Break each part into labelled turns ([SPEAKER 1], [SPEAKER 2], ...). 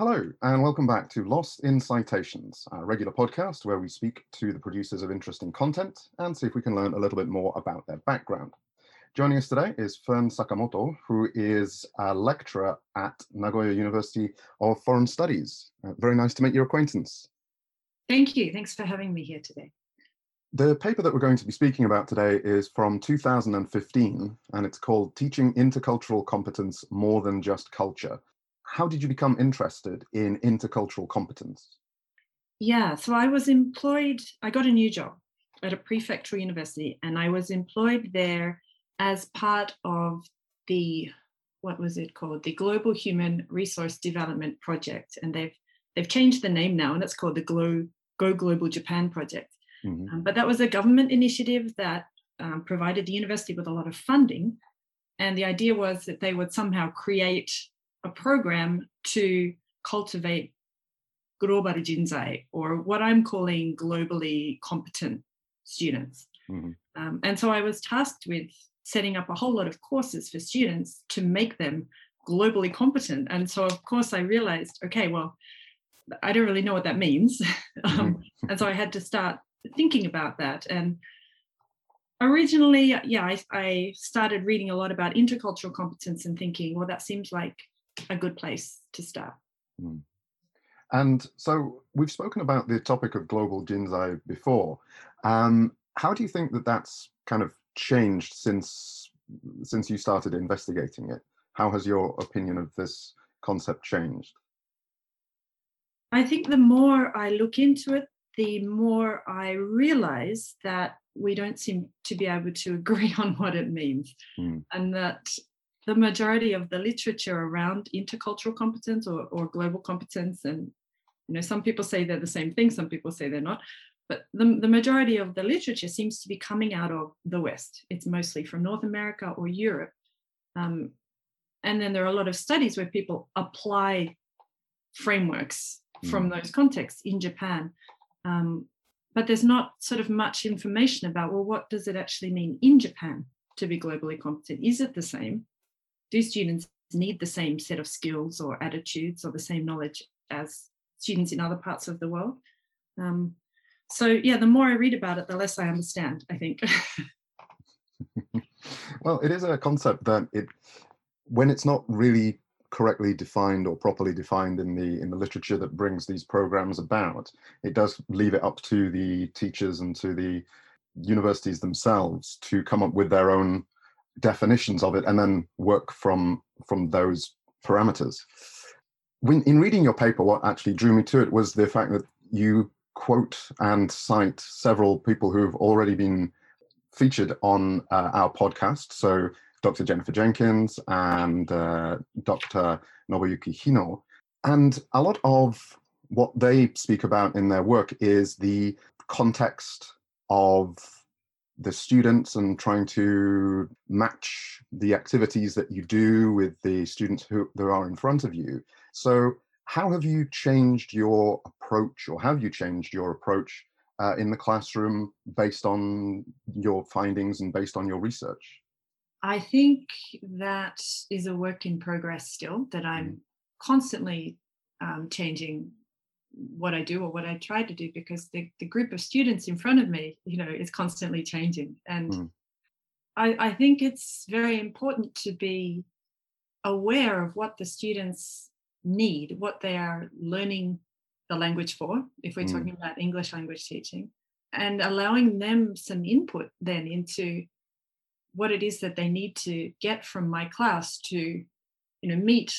[SPEAKER 1] Hello, and welcome back to Lost in Citations, a regular podcast where we speak to the producers of interesting content and see if we can learn a little bit more about their background. Joining us today is Fern Sakamoto, who is a lecturer at Nagoya University of Foreign Studies. Uh, very nice to make your acquaintance.
[SPEAKER 2] Thank you. Thanks for having me here today.
[SPEAKER 1] The paper that we're going to be speaking about today is from 2015, and it's called Teaching Intercultural Competence More Than Just Culture how did you become interested in intercultural competence?
[SPEAKER 2] Yeah, so I was employed, I got a new job at a prefectural university, and I was employed there as part of the what was it called the global human resource development project and they've they've changed the name now and it's called the Glo- go global japan project mm-hmm. um, but that was a government initiative that um, provided the university with a lot of funding and the idea was that they would somehow create a program to cultivate global jinzai, or what I'm calling globally competent students. Mm-hmm. Um, and so I was tasked with setting up a whole lot of courses for students to make them globally competent. And so, of course, I realized, okay, well, I don't really know what that means. um, mm-hmm. and so I had to start thinking about that. And originally, yeah, I, I, started reading a lot about intercultural competence and thinking, well, that seems like a good place to start. Mm.
[SPEAKER 1] And so we've spoken about the topic of global jinzai before. Um, how do you think that that's kind of changed since since you started investigating it? How has your opinion of this concept changed?
[SPEAKER 2] I think the more I look into it, the more I realize that we don't seem to be able to agree on what it means. Mm. And that the majority of the literature around intercultural competence or, or global competence and you know some people say they're the same thing some people say they're not but the, the majority of the literature seems to be coming out of the west. It's mostly from north america or europe. Um, and then there are a lot of studies where people apply frameworks from mm. those contexts in japan. Um, but there's not sort of much information about well what does it actually mean in japan to be globally competent? Is it the same do students need the same set of skills or attitudes or the same knowledge as students in other parts of the world? Um, so yeah, the more I read about it, the less I understand, I think.
[SPEAKER 1] well, it is a concept that it when it's not really correctly defined or properly defined in the in the literature that brings these programs about, it does leave it up to the teachers and to the universities themselves to come up with their own definitions of it and then work from from those parameters. When, in reading your paper, what actually drew me to it was the fact that you quote and cite several people who've already been featured on uh, our podcast. So Dr. Jennifer Jenkins and uh, Dr. Nobuyuki Hino. And a lot of what they speak about in their work is the context of the students and trying to match the activities that you do with the students who there are in front of you. So how have you changed your approach or have you changed your approach uh, in the classroom based on your findings and based on your research?
[SPEAKER 2] I think that is a work in progress still that I'm mm. constantly um, changing what I do or what I try to do because the, the group of students in front of me, you know, is constantly changing. And mm. I, I think it's very important to be aware of what the students need, what they are learning the language for, if we're mm. talking about English language teaching, and allowing them some input then into what it is that they need to get from my class to, you know, meet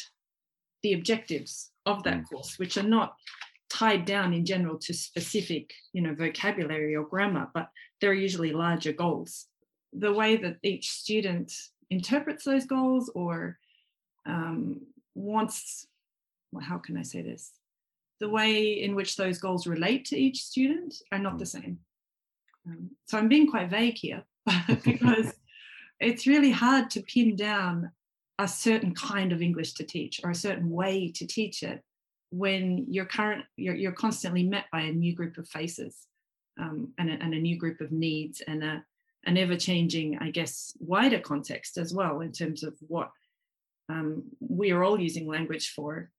[SPEAKER 2] the objectives of that mm. course, which are not tied down in general to specific, you know, vocabulary or grammar, but there are usually larger goals. The way that each student interprets those goals or um, wants, well, how can I say this? The way in which those goals relate to each student are not the same. Um, so I'm being quite vague here because it's really hard to pin down a certain kind of English to teach or a certain way to teach it when you're current you're, you're constantly met by a new group of faces um, and, a, and a new group of needs and a, an ever-changing i guess wider context as well in terms of what um, we are all using language for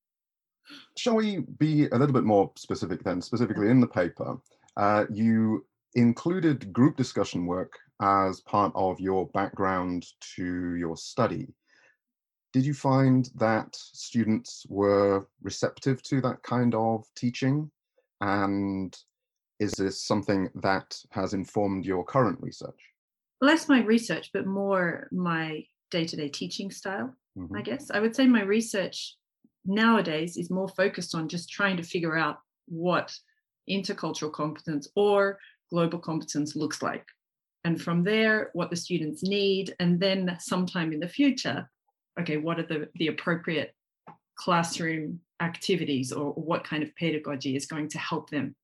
[SPEAKER 1] Shall we be a little bit more specific then? Specifically in the paper, uh, you included group discussion work as part of your background to your study. Did you find that students were receptive to that kind of teaching? And is this something that has informed your current research?
[SPEAKER 2] Less my research, but more my day to day teaching style, mm-hmm. I guess. I would say my research nowadays is more focused on just trying to figure out what intercultural competence or global competence looks like. And from there, what the students need. And then sometime in the future, okay, what are the, the appropriate classroom activities or, what kind of pedagogy is going to help them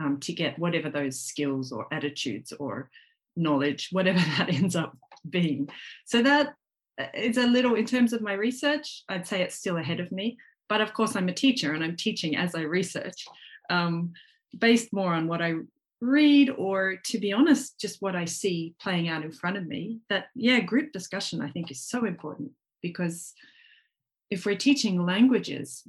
[SPEAKER 2] um, to get whatever those skills or attitudes or knowledge, whatever that ends up being. So that uh, a little, in terms of my research, I'd say it's still ahead of me. But of course, I'm a teacher and I'm teaching as I research, um, based more on what I read or, to be honest, just what I see playing out in front of me. That, yeah, group discussion I think is so important because if we're teaching languages,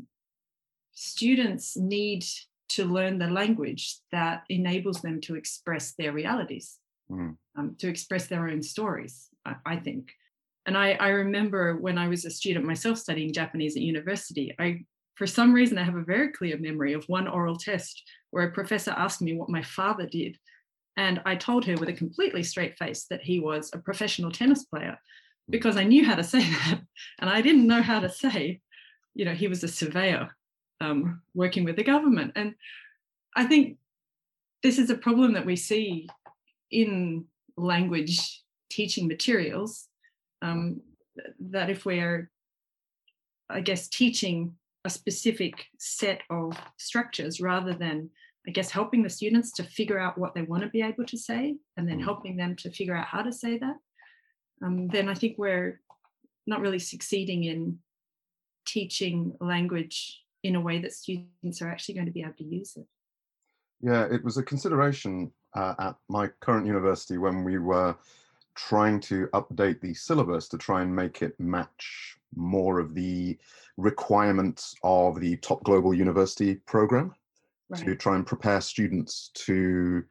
[SPEAKER 2] students need to learn the language that enables them to express their realities, mm. um, to express their own stories, I, I think. And I, I, remember when I was a student myself studying Japanese at university, I, for some reason, I have a very clear memory of one oral test where a professor asked me what my father did. And I told her with a completely straight face that he was a professional tennis player because I knew how to say that. And I didn't know how to say, you know, he was a surveyor um, working with the government. And I think this is a problem that we see in language teaching materials um, that if we're, I guess, teaching a specific set of structures rather than, I guess, helping the students to figure out what they want to be able to say and then mm. helping them to figure out how to say that, um, then I think we're not really succeeding in teaching language in a way that students are actually going to be able to use it.
[SPEAKER 1] Yeah, it was a consideration uh, at my current university when we were trying to update the syllabus to try and make it match more of the requirements of the top global university program right. to try and prepare students to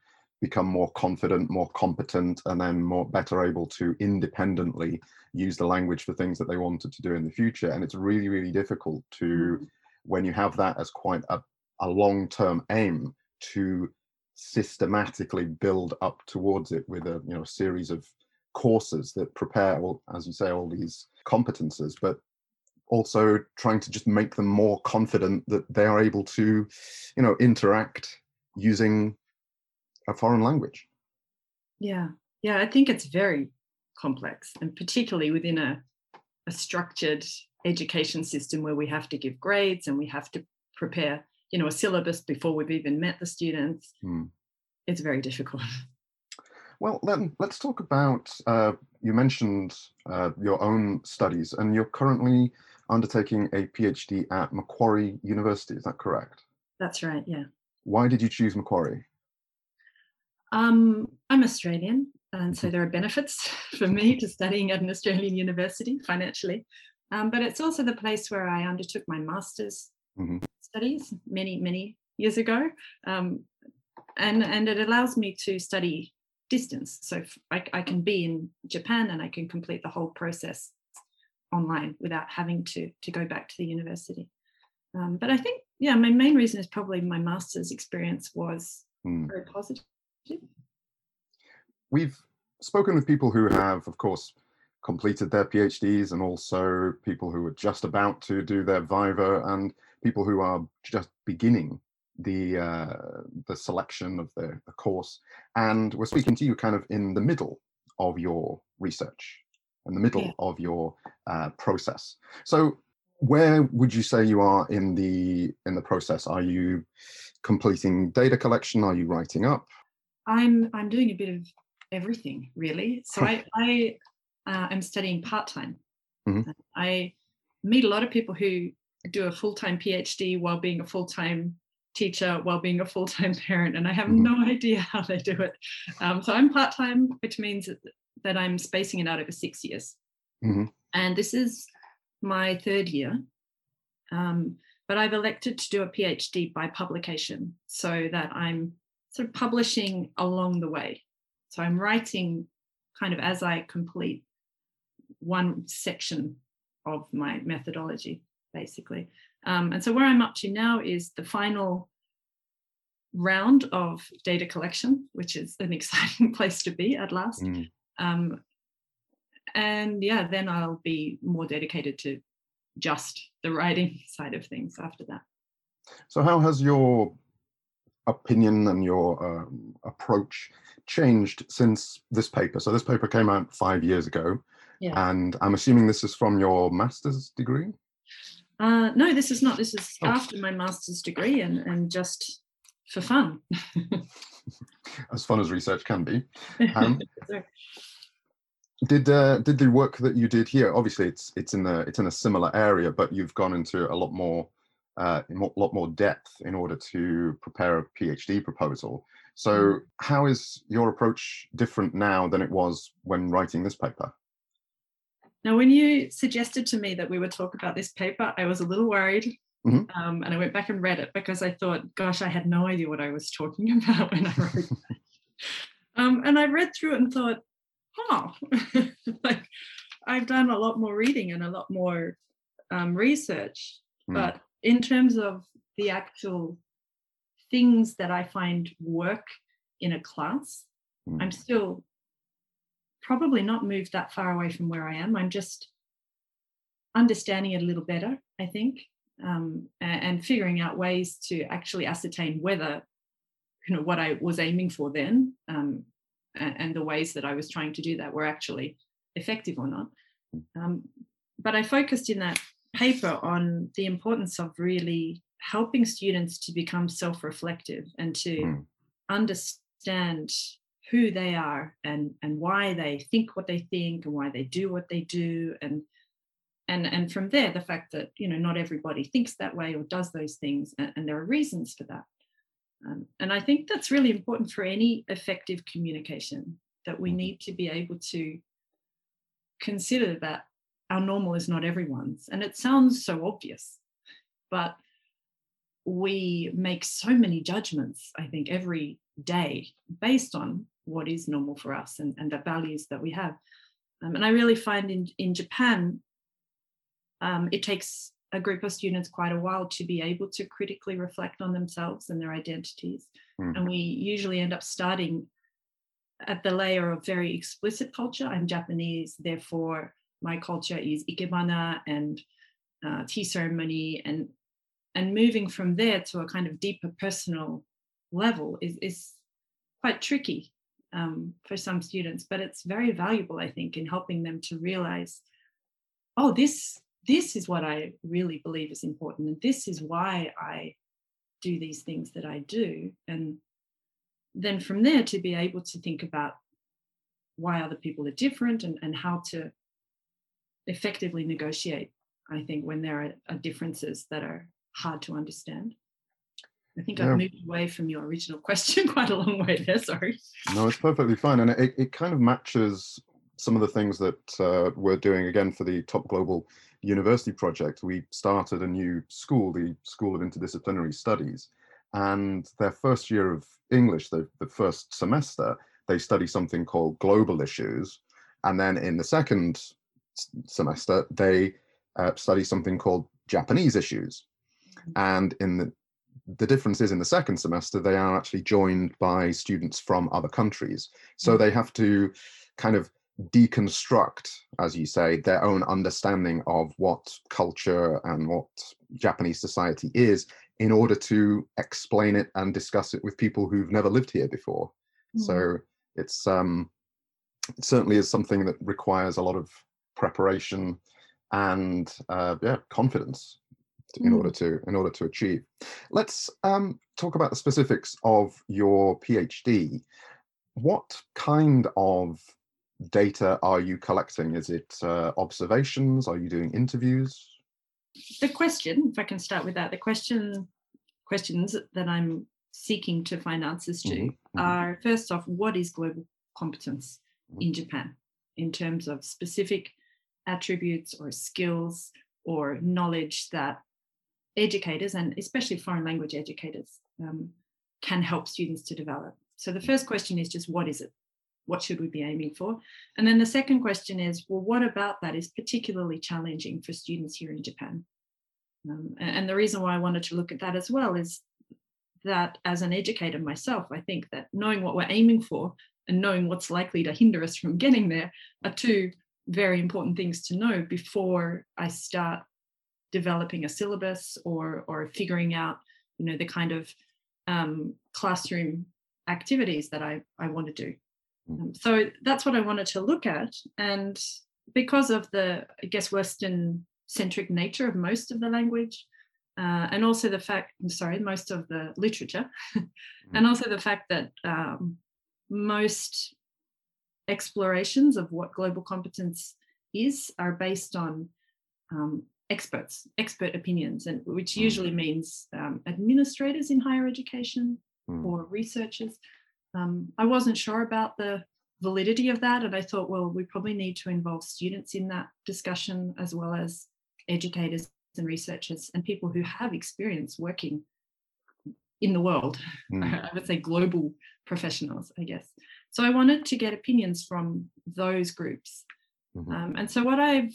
[SPEAKER 1] become more confident, more competent, and then more better able to independently use the language for things that they wanted to do in the future. And it's really, really difficult to, mm-hmm. when you have that as quite a, a long term aim, to systematically build up towards it with a you know series of courses that prepare well as you say all these competences but also trying to just make them more confident that they are able to you know interact using a foreign language.
[SPEAKER 2] Yeah, yeah, I think it's very complex, and particularly within a, a structured education system where we have to give grades and we have to prepare, you know, a syllabus before we've even met the students. Hmm. It's very difficult.
[SPEAKER 1] Well, then let's talk about. Uh, you mentioned uh, your own studies, and you're currently undertaking a PhD at Macquarie University. Is that correct?
[SPEAKER 2] That's right. Yeah.
[SPEAKER 1] Why did you choose Macquarie?
[SPEAKER 2] Um, I'm Australian, and so there are benefits for me to studying at an Australian university financially. Um, but it's also the place where I undertook my master's mm-hmm. studies many, many years ago. Um, and, and it allows me to study distance. So I, I can be in Japan and I can complete the whole process online without having to, to go back to the university. Um, but I think, yeah, my main reason is probably my master's experience was mm. very positive
[SPEAKER 1] We've spoken with people who have, of course, completed their PhDs and also people who are just about to do their Viva and people who are just beginning the uh, the selection of the, the course. And we're speaking to you kind of in the middle of your research, in the middle yeah. of your uh, process. So where would you say you are in the in the process? Are you completing data collection? Are you writing up?
[SPEAKER 2] I'm I'm doing a bit of everything really. So I I uh, am studying part time. Mm-hmm. I meet a lot of people who do a full time PhD while being a full time teacher while being a full time parent, and I have mm-hmm. no idea how they do it. Um, so I'm part time, which means that I'm spacing it out over six years, mm-hmm. and this is my third year. Um, but I've elected to do a PhD by publication so that I'm sort of publishing along the way. So I'm writing kind of as I complete one section of my methodology, basically. Um, and so where I'm up to now is the final round of data collection, which is an exciting place to be at last. Mm. Um, and yeah, then I'll be more dedicated to just the writing side of things after that.
[SPEAKER 1] So, how has your opinion and your um, approach changed since this paper? So, this paper came out five years ago, yeah. and I'm assuming this is from your master's degree.
[SPEAKER 2] Uh, no, this is not. This is oh. after my master's degree, and and just for fun.
[SPEAKER 1] as fun as research can be. Um, did uh, did the work that you did here? Obviously, it's it's in a it's in a similar area, but you've gone into a lot more uh, a lot more depth in order to prepare a PhD proposal. So, mm. how is your approach different now than it was when writing this paper?
[SPEAKER 2] Now, when you suggested to me that we would talk about this paper, I was a little worried Mm-hmm. Um, and I went back and read it because I thought, gosh, I had no idea what I was talking about when I wrote it. um, and I read through it and thought, oh, like I've done a lot more reading and a lot more um, research. Mm. But in terms of the actual things that I find work in a class, mm. I'm still probably not moved that far away from where I am. I'm just understanding it a little better, I think um, and, and, figuring out ways to actually ascertain whether you know what I was aiming for then um, and, and, the ways that I was trying to do that were actually effective or not. Um, but I focused in that paper on the importance of really helping students to become self-reflective and to mm. understand who they are and and why they think what they think and why they do what they do. And and and from there the fact that you know not everybody thinks that way or does those things and, and there are reasons for that. Um, and i think that's really important for any effective communication that we need to be able to consider that our normal is not everyone's and it sounds so obvious but we make so many judgments i think every day based on what is normal for us and, and the values that we have um, and i really find in, in japan um, it takes a group of students quite a while to be able to critically reflect on themselves and their identities. Mm. And we usually end up starting at the layer of very explicit culture. I'm Japanese, therefore my culture is ikebana and uh, tea ceremony, and and moving from there to a kind of deeper personal level is is quite tricky um, for some students, but it's very valuable, I think, in helping them to realize, oh, this this is what I really believe is important. And this is why I do these things that I do. And then from there, to be able to think about why other people are different and, and how to effectively negotiate, I think, when there are, are differences that are hard to understand. I think yeah. I've moved away from your original question quite a long way there. Sorry.
[SPEAKER 1] No, it's perfectly fine. And it, it kind of matches some of the things that uh, we're doing again for the top global university project, we started a new school, the School of Interdisciplinary Studies. And their first year of English, the, the first semester, they study something called global issues. And then in the second semester, they uh, study something called Japanese issues. Mm-hmm. And in the the difference is in the second semester, they are actually joined by students from other countries. So mm-hmm. they have to kind of deconstruct, as you say, their own understanding of what culture and what Japanese society is in order to explain it and discuss it with people who've never lived here before. Mm. So it's um, it certainly is something that requires a lot of preparation and uh, yeah, confidence in mm. order to in order to achieve. Let's um, talk about the specifics of your PhD. What kind of data are you collecting? Is it uh, observations? Are you doing interviews?
[SPEAKER 2] The question, if I can start with that, the question questions that I'm seeking to find answers to mm-hmm. mm-hmm. are first off, what is global competence mm-hmm. in Japan in terms of specific attributes or skills or knowledge that educators and especially foreign language educators um, can help students to develop. So the first question is just what is it? What should we be aiming for? And then the second question is, well, what about that is particularly challenging for students here in Japan? Um, and the reason why I wanted to look at that as well is that as an educator myself, I think that knowing what we're aiming for and knowing what's likely to hinder us from getting there are two very important things to know before I start developing a syllabus or or figuring out you know the kind of um, classroom activities that I, I want to do. Mm. Um, so that's what I wanted to look at. And because of the, I guess, Western centric nature of most of the language, uh, and also the fact, I'm sorry, most of the literature, mm. and also the fact that um, most explorations of what global competence is are based on um, experts, expert opinions, and which mm. usually means um, administrators in higher education mm. or researchers. Um, I wasn't sure about the validity of that, and I thought, well, we probably need to involve students in that discussion as well as educators and researchers and people who have experience working in the world. Mm. I would say global professionals, I guess. So I wanted to get opinions from those groups. Mm-hmm. Um, and so what I've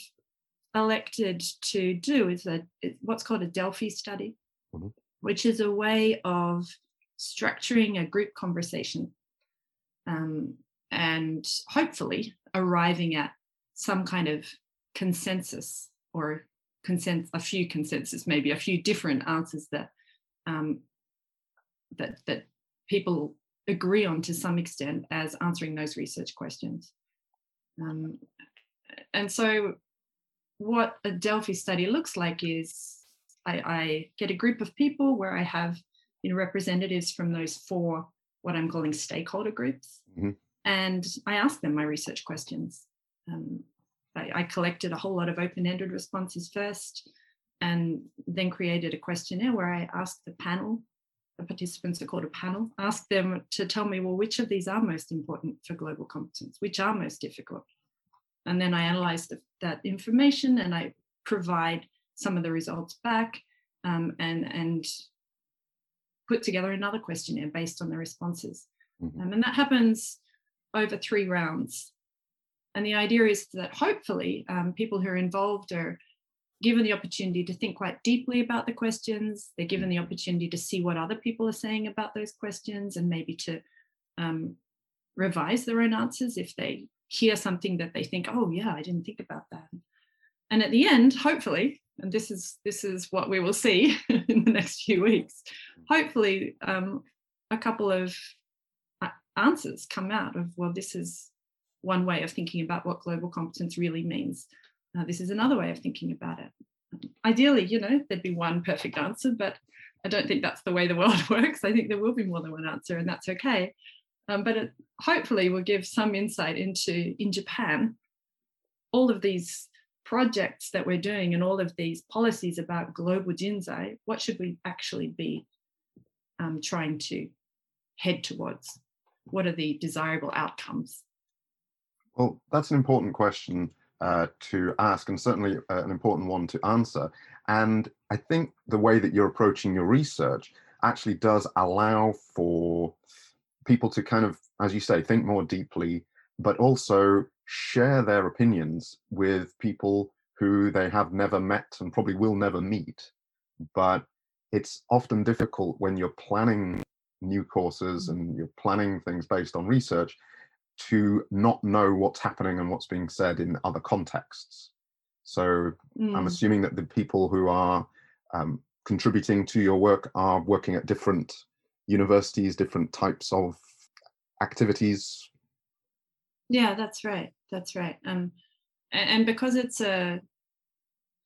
[SPEAKER 2] elected to do is a what's called a Delphi study, mm-hmm. which is a way of structuring a group conversation um, and hopefully arriving at some kind of consensus or consent a few consensus maybe a few different answers that um, that that people agree on to some extent as answering those research questions um, and so what a Delphi study looks like is I, I, get a group of people where I have you know representatives from those four what I'm calling stakeholder groups, mm-hmm. and I ask them my research questions. Um, I, I, collected a whole lot of open-ended responses first, and then created a questionnaire where I asked the panel. The participants are called a panel. Ask them to tell me, well, which of these are most important for global competence? Which are most difficult? And then I analyze the, that information and I provide some of the results back um, and, and put together another questionnaire based on the responses. Mm-hmm. Um, and that happens over three rounds. And the idea is that hopefully um, people who are involved are given the opportunity to think quite deeply about the questions. They're given the opportunity to see what other people are saying about those questions and maybe to um, revise their own answers if they hear something that they think, oh yeah, I didn't think about that. And at the end, hopefully, and this is this is what we will see in the next few weeks, hopefully um, a couple of uh, answers come out of well, this is one way of thinking about what global competence really means. Uh, this is another way of thinking about it. Ideally, you know, there'd be one perfect answer, but I don't think that's the way the world works. I think there will be more than one answer, and that's okay. Um, but it hopefully will give some insight into in Japan all of these projects that we're doing and all of these policies about global jinzai. What should we actually be um, trying to head towards? What are the desirable outcomes?
[SPEAKER 1] Well, that's an important question uh, to ask, and certainly uh, an important one to answer. And I think the way that you're approaching your research actually does allow for people to kind of, as you say, think more deeply, but also share their opinions with people who they have never met and probably will never meet. But it's often difficult when you're planning new courses and you're planning things based on research to not know what's happening and what's being said in other contexts. So mm. I'm assuming that the people who are um, contributing to your work are working at different universities, different types of activities?
[SPEAKER 2] Yeah, that's right. That's right. Um, and, and because it's a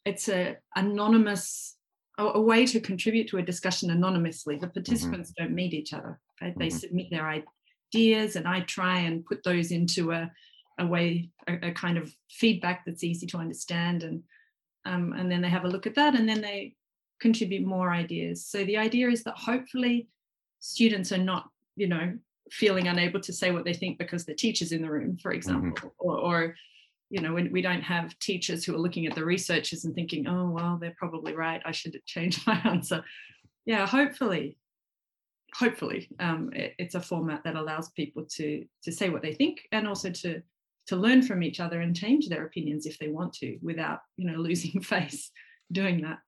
[SPEAKER 2] it's a anonymous a, a, way to contribute to a discussion anonymously. The mm-hmm. participants mm-hmm. don't meet each other. Right? They mm-hmm. submit their ideas, and I try and put those into a a way a, a kind of feedback that's easy to understand, and um, and then they have a look at that, and then they contribute more ideas. So the idea is that hopefully students are not, you know, feeling unable to say what they think because the teacher's in the room, for mm-hmm. example, mm-hmm. or, or you know, we don't have teachers who are looking at the researchers and thinking, oh, well, they're probably right. I should change my answer. Yeah, hopefully, hopefully, um, it, it's a format that allows people to to say what they think and also to to learn from each other and change their opinions if they want to without, you know, losing face doing that.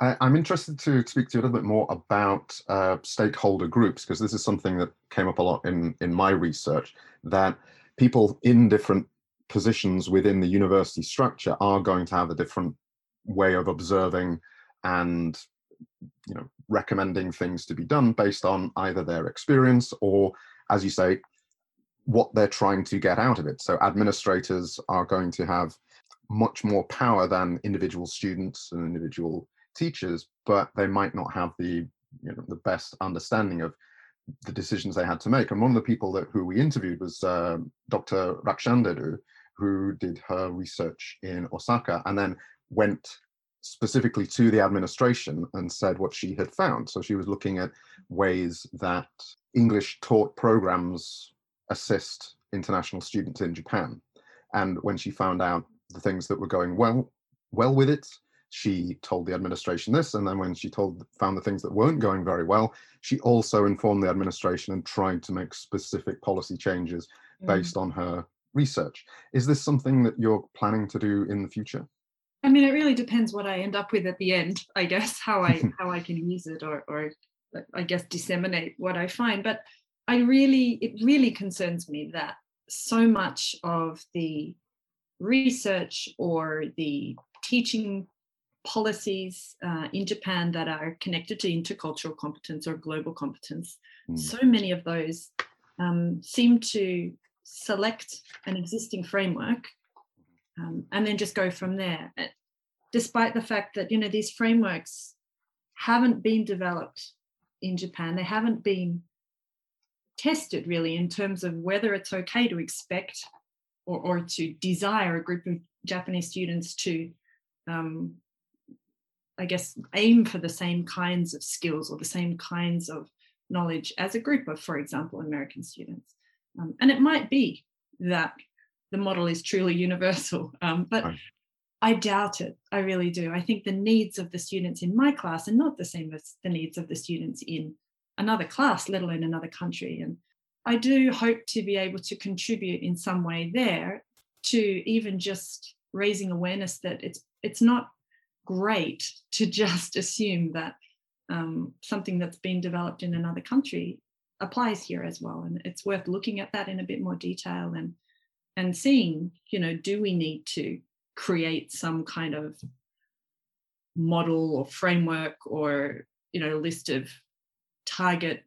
[SPEAKER 1] I, am interested to speak to you a little bit more about uh, stakeholder groups because this is something that came up a lot in in my research that people in different positions within the university structure are going to have a different way of observing and you know recommending things to be done based on either their experience or as you say what they're trying to get out of it. So administrators are going to have much more power than individual students and individual teachers but they might not have the you know the best understanding of the decisions they had to make. And one of the people that who we interviewed was uh, dr rakshanderu who did her research in Osaka and then went specifically to the administration and said what she had found. So she was looking at ways that English taught programs assist international students in Japan. And when she found out the things that were going well well with it, she told the administration this. And then when she told found the things that weren't going very well, she also informed the administration and tried to make specific policy changes mm. based on her research. Is this something that you're planning to do in the future?
[SPEAKER 2] I mean, it really depends what I end up with at the end, I guess, how I how I can use it or or I guess disseminate what I find. But I really, it really concerns me that so much of the research or the teaching policies uh, in Japan that are connected to intercultural competence or global competence, mm. so many of those um, seem to select an existing framework um, and then just go from there. Uh, despite the fact that you know these frameworks haven't been developed in japan they haven't been tested really in terms of whether it's okay to expect or, or to desire a group of japanese students to um, i guess aim for the same kinds of skills or the same kinds of knowledge as a group of for example american students. Um, and it might be that the model is truly universal, um, but right. I doubt it. I really do. I think the needs of the students in my class are not the same as the needs of the students in another class, let alone another country. And I do hope to be able to contribute in some way there to even just raising awareness that it's it's not great to just assume that um, something that's been developed in another country applies here as well. And it's worth looking at that in a bit more detail and and seeing, you know, do we need to create some kind of model or framework or you know list of target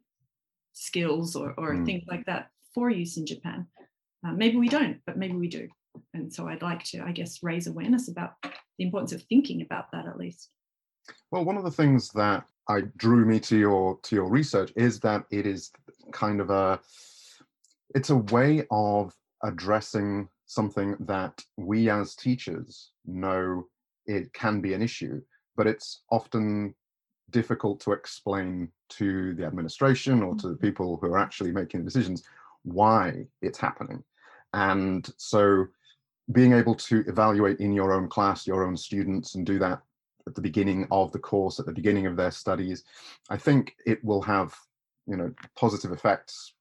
[SPEAKER 2] skills or, or mm. things like that for use in Japan. Uh, maybe we don't, but maybe we do. And so I'd like to, I guess, raise awareness about the importance of thinking about that at least.
[SPEAKER 1] Well, one of the things that I drew me to your to your research is that it is kind of a it's a way of addressing something that we as teachers know it can be an issue, but it's often difficult to explain to the administration or to the mm-hmm. people who are actually making the decisions why it's happening. And so being able to evaluate in your own class, your own students, and do that at the beginning of the course, at the beginning of their studies, I think it will have, you know, positive effects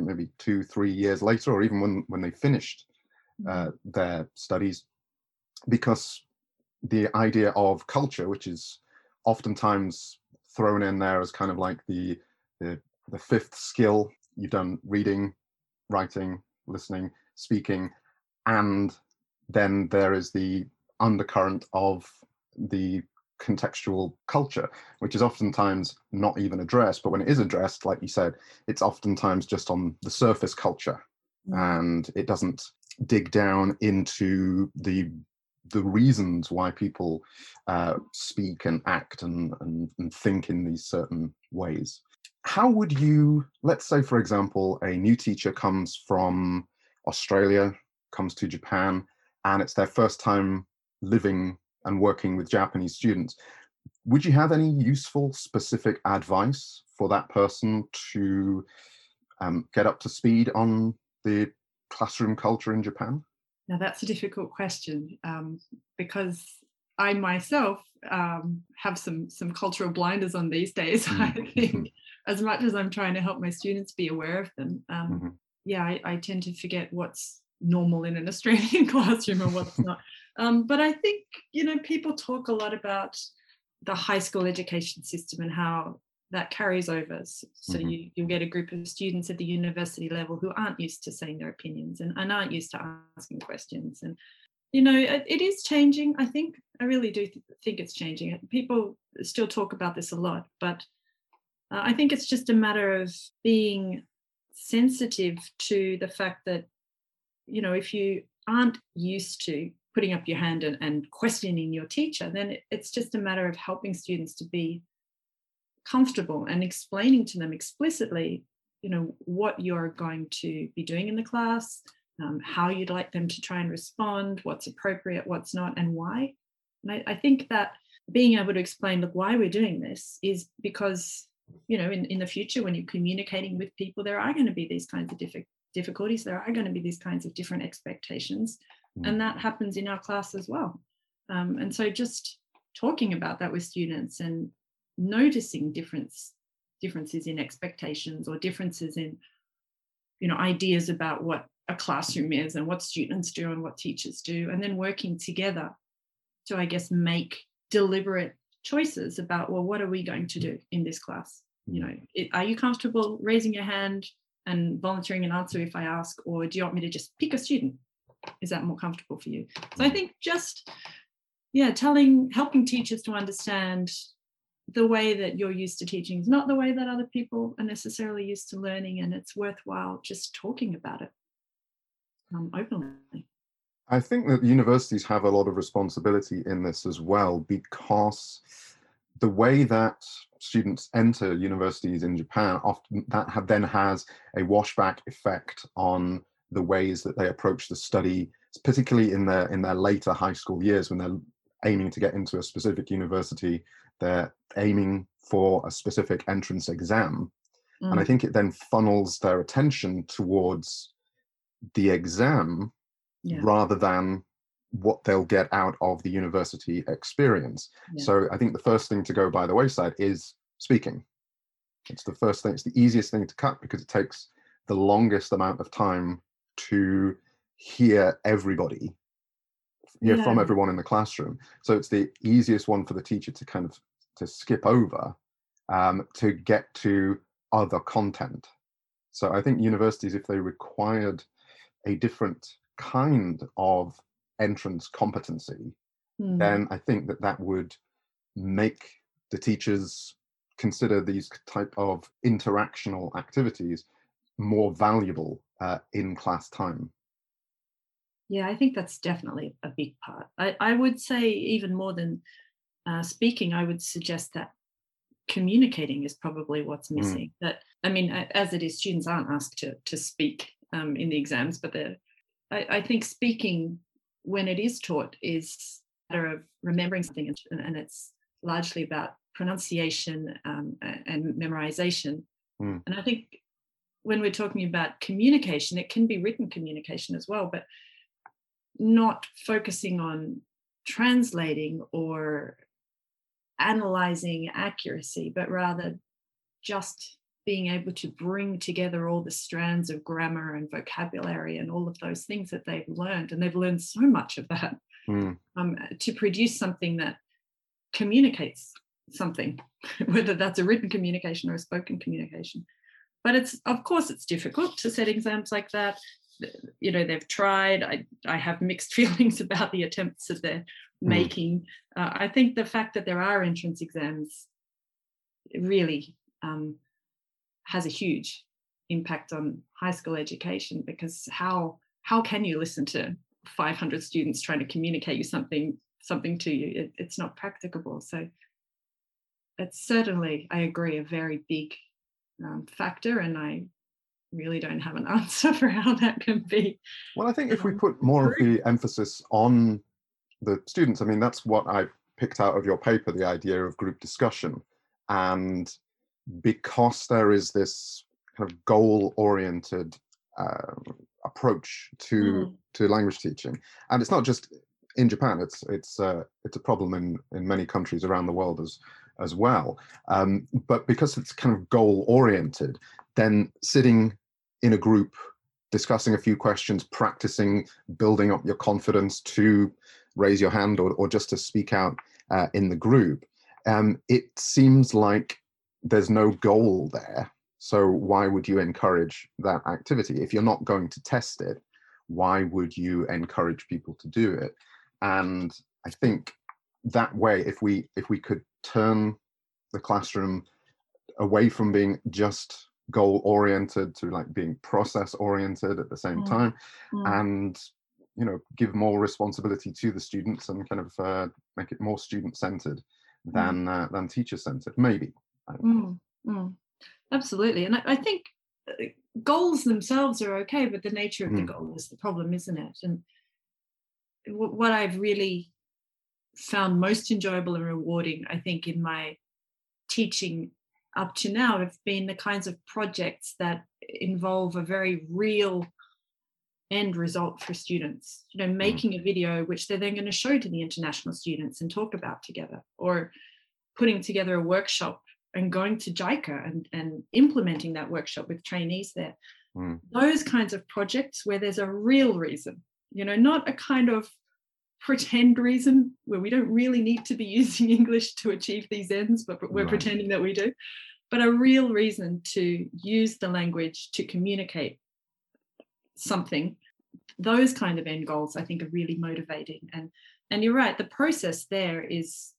[SPEAKER 1] maybe two, three years later, or even when, when they finished mm. uh, their studies, because the idea of culture, which is oftentimes thrown in there as kind of like the, the, the fifth skill, you've done reading, writing, listening, speaking, and then there is the undercurrent of the contextual culture, which is oftentimes not even addressed. But when it is addressed, like you said, it's oftentimes just on the surface culture mm. and it doesn't dig down into the the reasons why people uh, speak and act and, and, and think in these certain ways. How would you, let's say, for example, a new teacher comes from Australia, comes to Japan, and it's their first time living and working with Japanese students. Would you have any useful, specific advice for that person to um, get up to speed on the classroom culture in Japan?
[SPEAKER 2] Now that's a difficult question um, because I myself um, have some some cultural blinders on these days. I
[SPEAKER 1] Mm-hmm.
[SPEAKER 2] think as much as I'm trying to help my students be aware of them, um,
[SPEAKER 1] Mhm.
[SPEAKER 2] yeah, I, I tend to forget what's normal in an Australian classroom and what's not. Um, but I think you know people talk a lot about the high school education system and how that carries over. So
[SPEAKER 1] Mhm.
[SPEAKER 2] you you'll get a group of students at the university level who aren't used to saying their opinions and, and aren't used to asking questions. And you know it, it is changing. I think I really do th- think it's changing. People still talk about this a lot, but uh, I think it's just a matter of being sensitive to the fact that you know if you aren't used to putting up your hand and, and questioning your teacher then it, it's just a matter of helping students to be comfortable and explaining to them explicitly you know what you're going to be doing in the class um, how you'd like them to try and respond what's appropriate what's not and why. And I, I think that being able to explain look why we're doing this is because you know in, in the future when you're communicating with people there are going to be these kinds of diffi- difficulties there are going to be these kinds of different expectations
[SPEAKER 1] Mm.
[SPEAKER 2] and that happens in our class as well. Um, and so just talking about that with students and noticing difference differences in expectations or differences in you know ideas about what a classroom is and what students do and what teachers do and then working together to i guess make deliberate choices about well what are we going to do in this class? You know it, are you comfortable raising your hand and volunteering an answer if i ask or do you want me to just pick a student is that more comfortable for you? So i think just yeah telling helping teachers to understand the way that you're used to teaching is not the way that other people are necessarily used to learning and it's worthwhile just talking about it um, openly.
[SPEAKER 1] I think that universities have a lot of responsibility in this as well because the way that students enter universities in Japan often that have, then has a washback effect on the ways that they approach the study, particularly in their in their later high school years when they're aiming to get into a specific university, they're aiming for a specific entrance exam. And I
[SPEAKER 2] Mm,
[SPEAKER 1] think it then funnels their attention towards the exam
[SPEAKER 2] yeah,
[SPEAKER 1] rather than what they'll get out of the university experience.
[SPEAKER 2] Yeah.
[SPEAKER 1] So I think the first thing to go by the wayside is speaking. It's the first thing, it's the easiest thing to cut because it takes the longest amount of time to hear everybody, hear from
[SPEAKER 2] Yeah.
[SPEAKER 1] everyone in the classroom. So it's the easiest one for the teacher to kind of to skip over um, to get to other content. So I think universities, if they required a different kind of entrance competency,
[SPEAKER 2] Mm,
[SPEAKER 1] then I think that that would make the teachers consider these type of interactional activities more valuable uh, in class time.
[SPEAKER 2] yeah i think that's definitely a big part i, I would say even more than uh, speaking i would suggest that communicating is probably what's
[SPEAKER 1] Mm.
[SPEAKER 2] missing that i mean as it is students aren't asked to, to speak um, in the exams but they're I, I think speaking when it is taught is a matter of remembering something and, and it's largely about pronunciation um, and memorization
[SPEAKER 1] Mm.
[SPEAKER 2] and i think when we're talking about communication it can be written communication as well but not focusing on translating or analyzing accuracy, but rather just being able to bring together all the strands of grammar and vocabulary and all of those things that they've learned. And they've learned so much of that
[SPEAKER 1] Mm.
[SPEAKER 2] um, to produce something that communicates something, whether that's a written communication or a spoken communication. But it's, of course, it's difficult to set exams like that. You know, they've tried. I, I have mixed feelings about the attempts that they're making. Uh, I think the fact that there are entrance exams really um, has a huge impact on high school education because how how can you listen to 500 students trying to communicate you something something to you it, it's not practicable so it's certainly i agree a very big um, factor and i really don't have an answer for how that can be
[SPEAKER 1] Well, I think if we
[SPEAKER 2] um,
[SPEAKER 1] put more of the emphasis on the students, I mean, that's what I picked out of your paper the idea of group discussion. And because there is this kind of goal oriented uh, approach to
[SPEAKER 2] Mm.
[SPEAKER 1] to language teaching, and it's not just in Japan. It's it's uh, it's a problem in in many countries around the world as as well. Um, but because it's kind of goal oriented, then sitting in a group, discussing a few questions, practicing, building up your confidence to raise your hand or, or just to speak out uh, in the group, um, it seems like there's no goal there. So why would you encourage that activity if you're not going to test it? Why would you encourage people to do it? And I think that way, if we if we could turn the classroom away from being just goal oriented to like being process oriented at the same
[SPEAKER 2] Mm.
[SPEAKER 1] time
[SPEAKER 2] Mm.
[SPEAKER 1] and you know give more responsibility to the students and kind of uh, make it more student centered than uh, than teacher centered maybe I don't know.
[SPEAKER 2] Mm, mm. Absolutely. And I, I think uh, goals themselves are okay, but the nature of the
[SPEAKER 1] Mm.
[SPEAKER 2] goal is the problem, isn't it? And wh- what I've really found most enjoyable and rewarding, I think, in my teaching up to now have been the kinds of projects that involve a very real end result for students. You know, making a video which they're then going to show to the international students and talk about together, or putting together a workshop and going to JICA and, and implementing that workshop with trainees there.
[SPEAKER 1] Mm.
[SPEAKER 2] Those kinds of projects where there's a real reason, you know, not a kind of pretend reason where we don't really need to be using English to achieve these ends, but we're
[SPEAKER 1] Right.
[SPEAKER 2] pretending that we do, but a real reason to use the language to communicate something. Those kind of end goals, I think, are really motivating. And and you're right, the process there is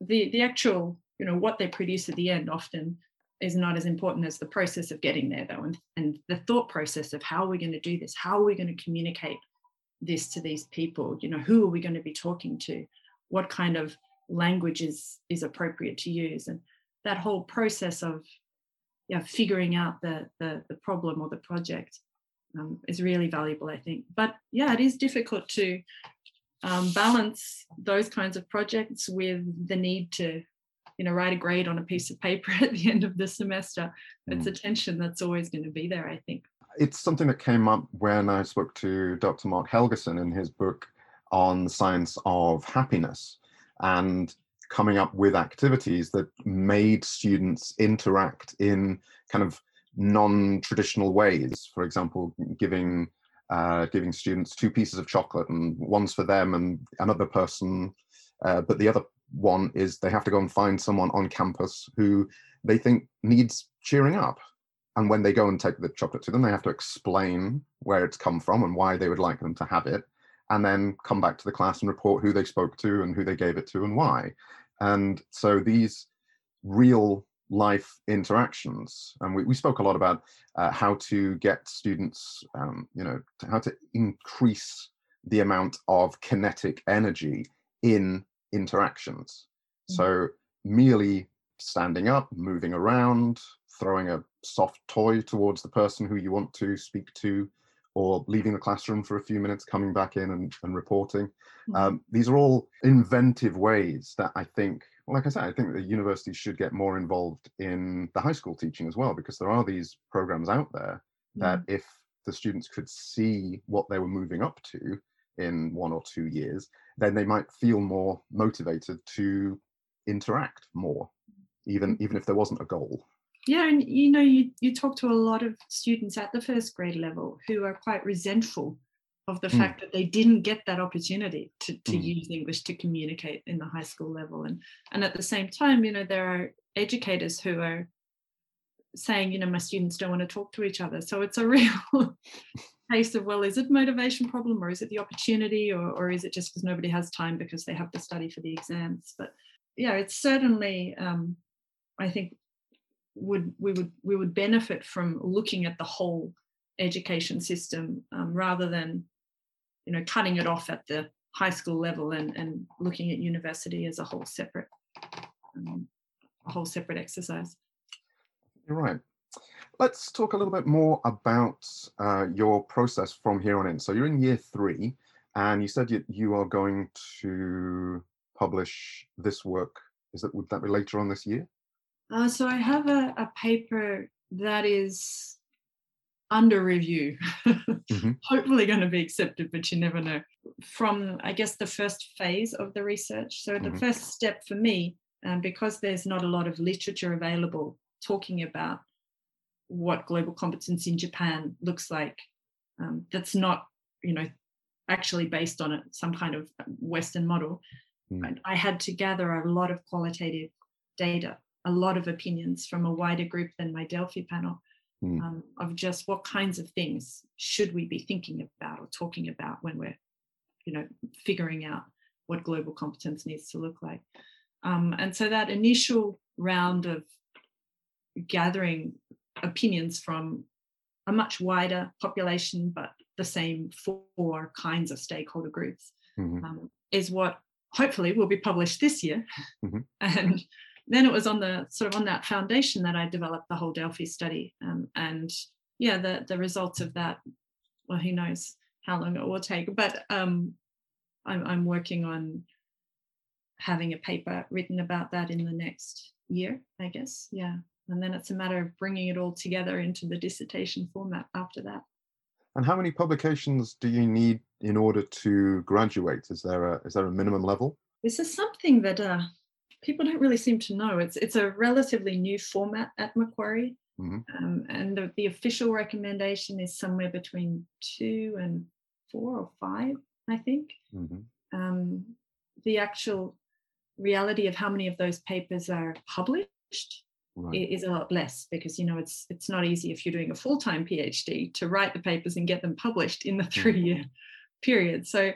[SPEAKER 2] the the actual, you know, what they produce at the end often is not as important as the process of getting there though and, and the thought process of how are we going to do this how are we going to communicate this to these people? You know who are we going to be talking to? What kind of language is is appropriate to use? And that whole process of yeah figuring out the the, the problem or the project um, is really valuable i think. But yeah it is difficult to um, balance those kinds of projects with the need to you know write a grade on a piece of paper at the end of the semester. It's a tension that's always going to be there i think
[SPEAKER 1] it's something that came up when I spoke to Dr. Marc Helgesen in his book on the science of happiness and coming up with activities that made students interact in kind of non-traditional ways. For example, giving uh, giving students two pieces of chocolate and one's for them and another person, uh, but the other one is they have to go and find someone on campus who they think needs cheering up and when they go and take the chocolate to them they have to explain where it's come from and why they would like them to have it and then come back to the class and report who they spoke to and who they gave it to and why and so these real life interactions and we, we spoke a lot about uh, how to get students um, you know to how to increase the amount of kinetic energy in interactions
[SPEAKER 2] Mhm.
[SPEAKER 1] so merely standing up moving around throwing a soft toy towards the person who you want to speak to, or leaving the classroom for a few minutes, coming back in and, and reporting.
[SPEAKER 2] Mhm.
[SPEAKER 1] Um, these are all inventive ways that I think, well, like I said, I think the universities should get more involved in the high school teaching as well, because there are these programs out there that if the students could see what they were moving up to in one or two years, then they might feel more motivated to interact more, even even if there wasn't a goal.
[SPEAKER 2] Yeah and you know you you talk to a lot of students at the first grade level who are quite resentful of the
[SPEAKER 1] Mm.
[SPEAKER 2] fact that they didn't get that opportunity to, to
[SPEAKER 1] Mm.
[SPEAKER 2] use english to communicate in the high school level and and at the same time you know there are educators who are saying you know my students don't want to talk to each other so it's a real case of well is it motivation problem or is it the opportunity or, or is it just because nobody has time because they have to study for the exams but yeah it's certainly um, i think would we would we would benefit from looking at the whole education system um, rather than you know cutting it off at the high school level and, and looking at university as a whole separate um, a whole separate exercise
[SPEAKER 1] You're right. Let's talk a little bit more about uh, your process from here on in. So you're in year three, and you said you, you are going to publish this work. Is that would that be later on this year?
[SPEAKER 2] Uh, so I have a, a paper that is under review. mm-hmm. Hopefully, going to be accepted, but you never know. From, I guess, the first phase of the research. So, mm-hmm. the first step for me, um, because there's not a lot of literature available talking about what global competence in Japan looks like, um, that's not, you know, actually based on it, some kind of Western model. Mm. I had to gather a lot of qualitative data, a lot of opinions from a wider group than my Delphi panel mm. um, of just what kinds of things should we be thinking about or talking about when we're, you know, figuring out what global competence needs to look like. Um, and so that initial round of gathering opinions from a much wider population, but the same four kinds of stakeholder groups, mm-hmm. um, is what hopefully will be published this year. Mm-hmm. And then it was on the sort of on that foundation that I developed the whole Delphi study. Um, and yeah, the the results of that, well, who knows how long it will take. But um, I'm, I'm working on having a paper written about that in the next year, I guess. Yeah. And then it's a matter of bringing it all together into the dissertation format after that.
[SPEAKER 1] And how many publications do you need in order to graduate? Is there a is there a minimum level?
[SPEAKER 2] This is something that uh, people don't really seem to know. It's it's a relatively new format at Macquarie, mm-hmm. um, and the, the, official recommendation is somewhere between two and four or five, I think. Mm-hmm. Um, the actual reality of how many of those papers are published right. is a lot less because you know it's it's not easy if you're doing a full-time PhD to write the papers and get them published in the mm-hmm. three-year mm-hmm. period. So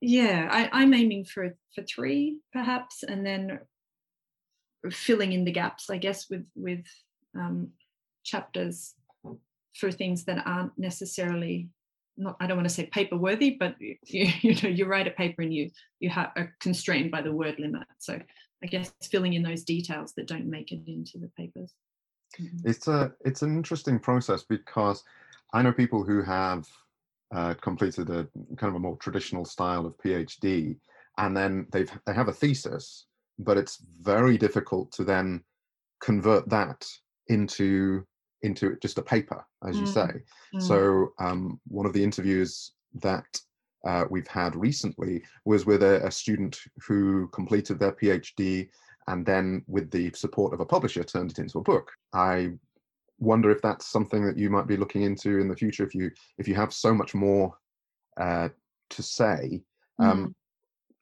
[SPEAKER 2] yeah, I, I'm aiming for for three perhaps, and then filling in the gaps, I guess, with with um, chapters for things that aren't necessarily not I don't want to say paper worthy, but you, you know you write a paper and you you have, are constrained by the word limit. So I guess filling in those details that don't make it into the papers.
[SPEAKER 1] Mm-hmm. It's a it's an interesting process because I know people who have uh, completed a kind of a more traditional style of PhD, and then they've they have a thesis, but it's very difficult to then convert that into into just a paper, as mm. you say. Mm. So um, one of the interviews that uh, we've had recently was with a, a, student who completed their PhD and then, with the support of a publisher, turned it into a book. I wonder if that's something that you might be looking into in the future if you if you have so much more uh, to say. Um, mm.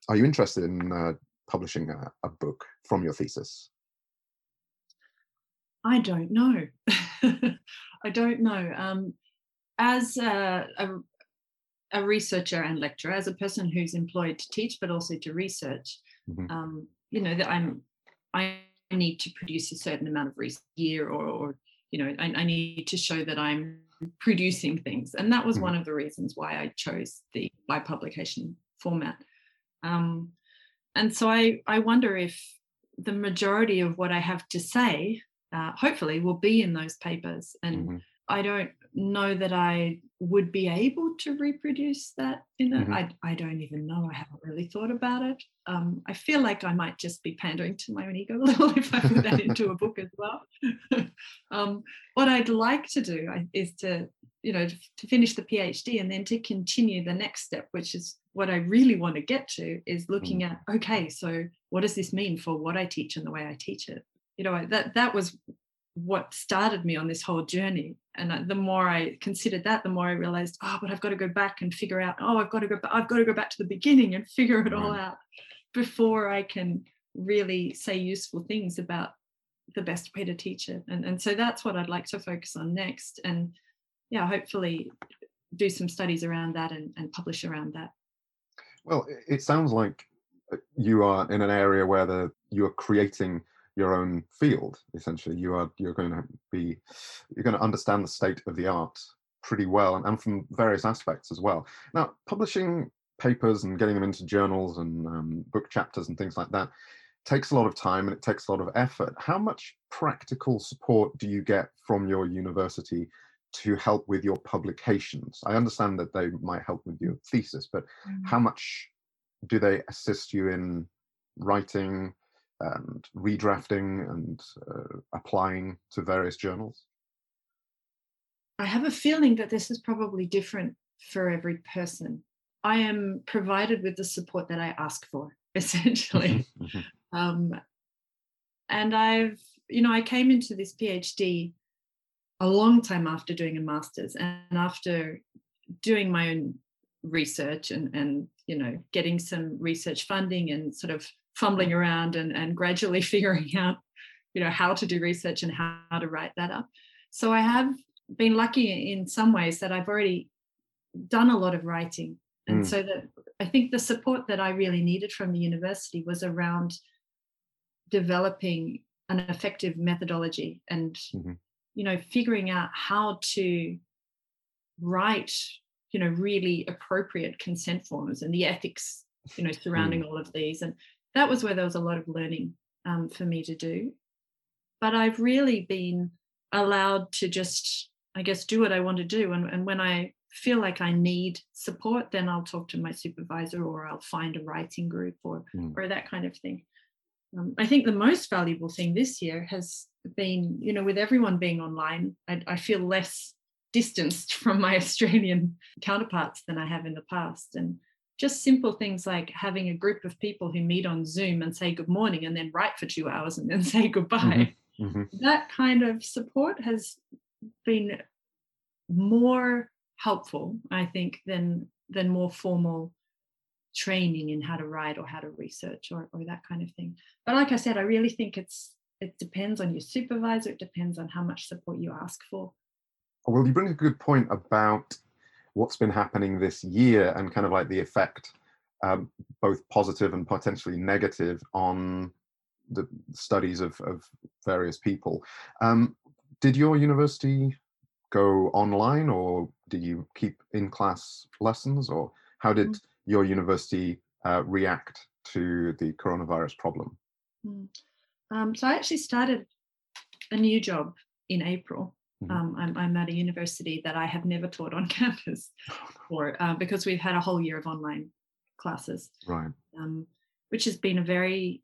[SPEAKER 1] Are you interested in uh, publishing a, a book from your thesis?
[SPEAKER 2] I don't know. I don't know. Um, as a, a, a, researcher and lecturer, as a person who's employed to teach but also to research, mm-hmm. um, you know that I'm I need to produce a certain amount of research year, or, or you know I, I, need to show that I'm producing things, and that was mm-hmm. one of the reasons why I chose the by publication format. Um, and so I I wonder if the majority of what I have to say uh, hopefully will be in those papers. And mm-hmm. I don't know that I would be able to reproduce that in it. Mm-hmm. I, I don't even know. I haven't really thought about it. Um, I feel like I might just be pandering to my own ego a little if I put that into a book as well. um, what I'd like to do is to, you know, to, to finish the PhD and then to continue the next step, which is what I really want to get to, is looking mm. at okay, so what does this mean for what I teach and the way I teach it? you know that that was what started me on this whole journey and the more i considered that the more i realized oh but i've got to go back and figure out oh i've got to go back i've got to go back to the beginning and figure it all out before i can really say useful things about the best way to teach it. And, and so that's what i'd like to focus on next. And yeah hopefully do some studies around that and, and publish around that.
[SPEAKER 1] Well it sounds like uh, you are in an area where the you're creating your own field essentially. You are you're going to be you're going to understand the state of the art pretty well and, and from various aspects as well. Now publishing papers and getting them into journals and um, book chapters and things like that takes a lot of time and it takes a lot of effort. How much practical support do you get from your university to help with your publications? I understand that they might help with your thesis but mm-hmm. how much do they assist you in writing and redrafting and uh, applying to various journals?
[SPEAKER 2] I have a feeling that this is probably different for every person. I am provided with the support that I ask for, essentially. Um, and I've, you know, I came into this PhD a long time after doing a master's and after doing my own research and, and you know, getting some research funding and sort of fumbling around and, and gradually figuring out, you know, how to do research and how to write that up. So I have been lucky in some ways that I've already done a lot of writing. And mm. so that I think the support that I really needed from the university was around developing an effective methodology and mm-hmm. you know figuring out how to write you know really appropriate consent forms and the ethics you know surrounding mm. all of these and that was where there was a lot of learning um, for me to do but i've really been allowed to just I guess, do what I want to do. And, and when I feel like I need support, then I'll talk to my supervisor or I'll find a writing group or, mm. or that kind of thing. Um, I think the most valuable thing this year has been, you know, with everyone being online, I, I feel less distanced from my Australian counterparts than I have in the past. And just simple things like having a group of people who meet on Zoom and say good morning and then write for two hours and then say goodbye. Mm-hmm. Mm-hmm. That kind of support has been more helpful, I think, than than more formal training in how to write or how to research or, or that kind of thing. But like I said, I really think it's it depends on your supervisor, it depends on how much support you ask for.
[SPEAKER 1] Well, you bring a good point about what's been happening this year and kind of like the effect, um, both positive and potentially negative, on the studies of, of various people. Um, did your university go online or did you keep in class lessons or how did mm. your university uh, react to the coronavirus problem?
[SPEAKER 2] Mm. Um, so I actually started a new job in April. Mm-hmm. Um, I'm, I'm, at a university that I have never taught on campus for uh, because we've had a whole year of online classes.
[SPEAKER 1] Right.
[SPEAKER 2] Um, which has been a very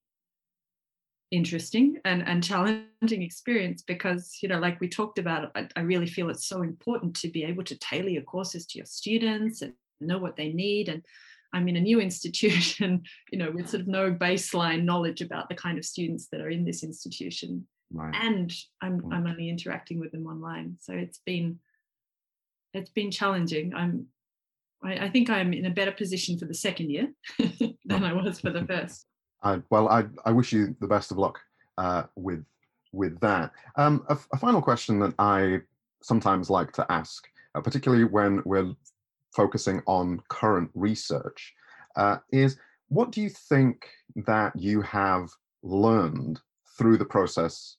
[SPEAKER 2] interesting and, and challenging experience because you know like we talked about I, I, really feel it's so important to be able to tailor your courses to your students and know what they need and i'm in a new institution you know with sort of no baseline knowledge about the kind of students that are in this institution right. and I'm, mm. I'm only interacting with them online so it's been it's been challenging i'm I, I think i'm in a better position for the second year than i was for the first
[SPEAKER 1] I, well, I, I wish you the best of luck uh, with with that. Um, a, a, final question that I sometimes like to ask, uh, particularly when we're focusing on current research, uh, is what do you think that you have learned through the process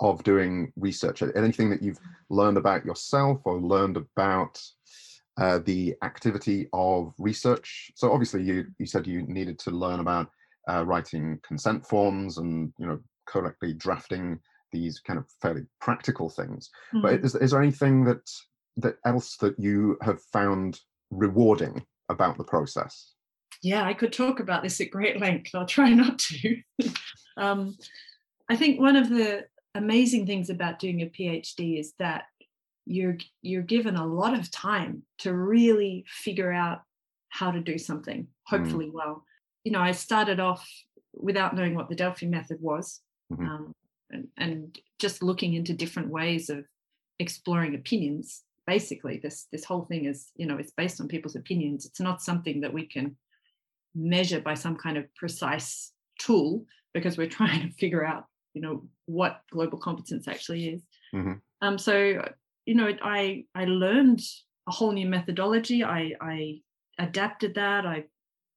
[SPEAKER 1] of doing research? Anything that you've learned about yourself or learned about uh, the activity of research? So obviously, you you said you needed to learn about uh, writing consent forms and you know correctly drafting these kind of fairly practical things. Mm-hmm. But is, is there anything that that else that you have found rewarding about the process?
[SPEAKER 2] Yeah, I could talk about this at great length. I'll try not to. um, I think one of the amazing things about doing a PhD is that you're you're given a lot of time to really figure out how to do something, hopefully mm. well you know, I started off without knowing what the Delphi method was, mm-hmm. um, and, and, just looking into different ways of exploring opinions. Basically, this this whole thing is, you know, it's based on people's opinions. It's not something that we can measure by some kind of precise tool because we're trying to figure out, you know, what global competence actually is. Mm-hmm. Um, so, you know, I I learned a whole new methodology. I I adapted that. I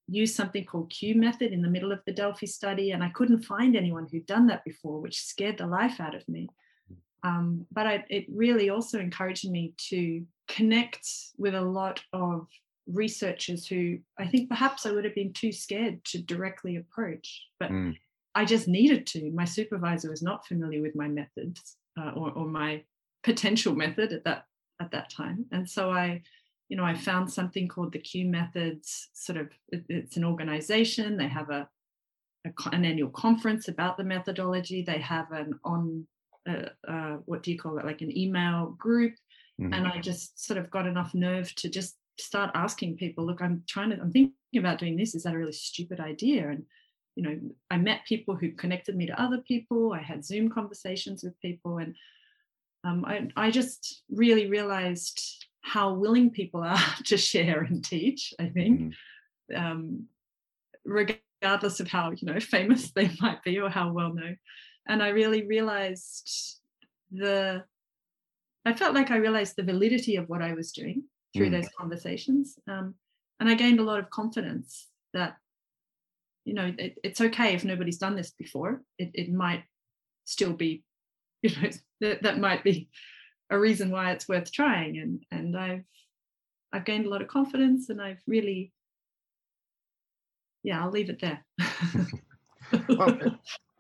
[SPEAKER 2] used something called Q method in the middle of the Delphi study, and I couldn't find anyone who'd done that before, which scared the life out of me. Um, but I, it really also encouraged me to connect with a lot of researchers who I think perhaps I would have been too scared to directly approach, but mm. I just needed to. My supervisor was not familiar with my methods uh, or, or my potential method at that at that time, and so I you know, I found something called the Q Methods. Sort of, it, it's an organization. They have a, a, an annual conference about the methodology. They have an on, uh, uh, what do you call it, like an email group. Mm-hmm. And I just sort of got enough nerve to just start asking people, look, I'm trying to, I'm thinking about doing this. Is that a really stupid idea? And, you know, I met people who connected me to other people. I had Zoom conversations with people. And um, I, I just really realized how willing people are to share and teach, I think. Mm-hmm. Um, regardless of how you know famous they might be or how well known and i really realized the i felt like i realized the validity of what i was doing through mm. those conversations um, and i gained a lot of confidence that you know it, it's okay if nobody's done this before. It, it might still be you know that, that might be a reason why it's worth trying. And and i've i've gained a lot of confidence and i've really yeah i'll leave it there.
[SPEAKER 1] Well,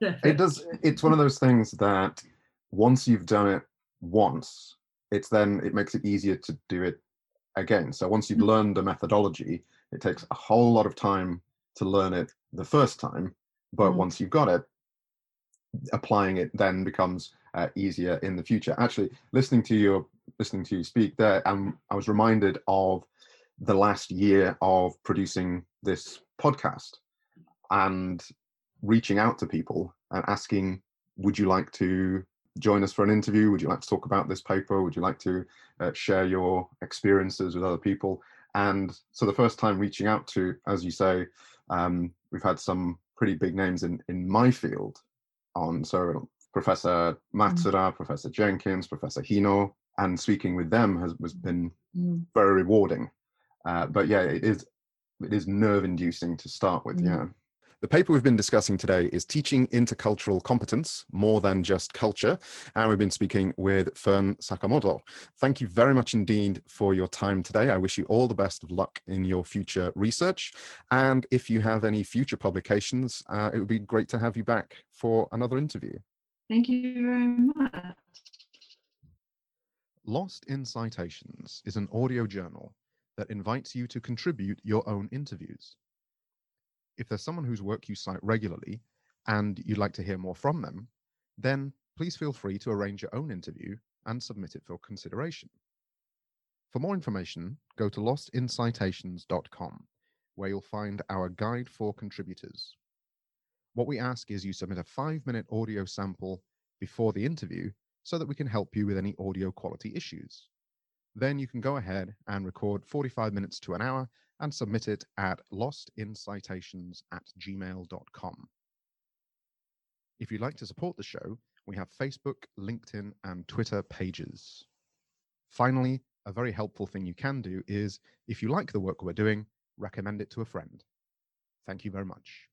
[SPEAKER 1] it, it does it's one of those things that once you've done it once it's then it makes it easier to do it again. So once you've mm-hmm. learned a methodology it takes a whole lot of time to learn it the first time but mm. once you've got it applying it then becomes uh, easier in the future actually listening to you listening to you speak there um, i was reminded of the last year of producing this podcast and reaching out to people and asking, would you like to join us for an interview? Would you like to talk about this paper? Would you like to uh, share your experiences with other people? And so the first time reaching out to, as you say, um, we've had some pretty big names in, in my field on. So Professor Matsuura, mm. Professor Jenkins, Professor Hino, and speaking with them has, has been mm. very rewarding. Uh, but yeah, it is it is nerve inducing to start with. Mm. Yeah.
[SPEAKER 3] The paper we've been discussing today is Teaching Intercultural Competence, More Than Just Culture. And we've been speaking with Fern Sakamoto. Thank you very much indeed for your time today. I wish you all the best of luck in your future research. And if you have any future publications, uh, it would be great to have you back for another interview.
[SPEAKER 2] Thank you very much.
[SPEAKER 3] Lost in Citations is an audio journal that invites you to contribute your own interviews if there's someone whose work you cite regularly and you'd like to hear more from them, then please feel free to arrange your own interview and submit it for consideration. For more information, go to lostincitations.com, where you'll find our guide for contributors. What we ask is you submit a five minute audio sample before the interview so that we can help you with any audio quality issues. Then you can go ahead and record 45 minutes to an hour and submit it at lostincitations at gmail.com. If you'd like to support the show, we have Facebook, LinkedIn, and Twitter pages. Finally, a very helpful thing you can do is if you like the work we're doing, recommend it to a friend. Thank you very much.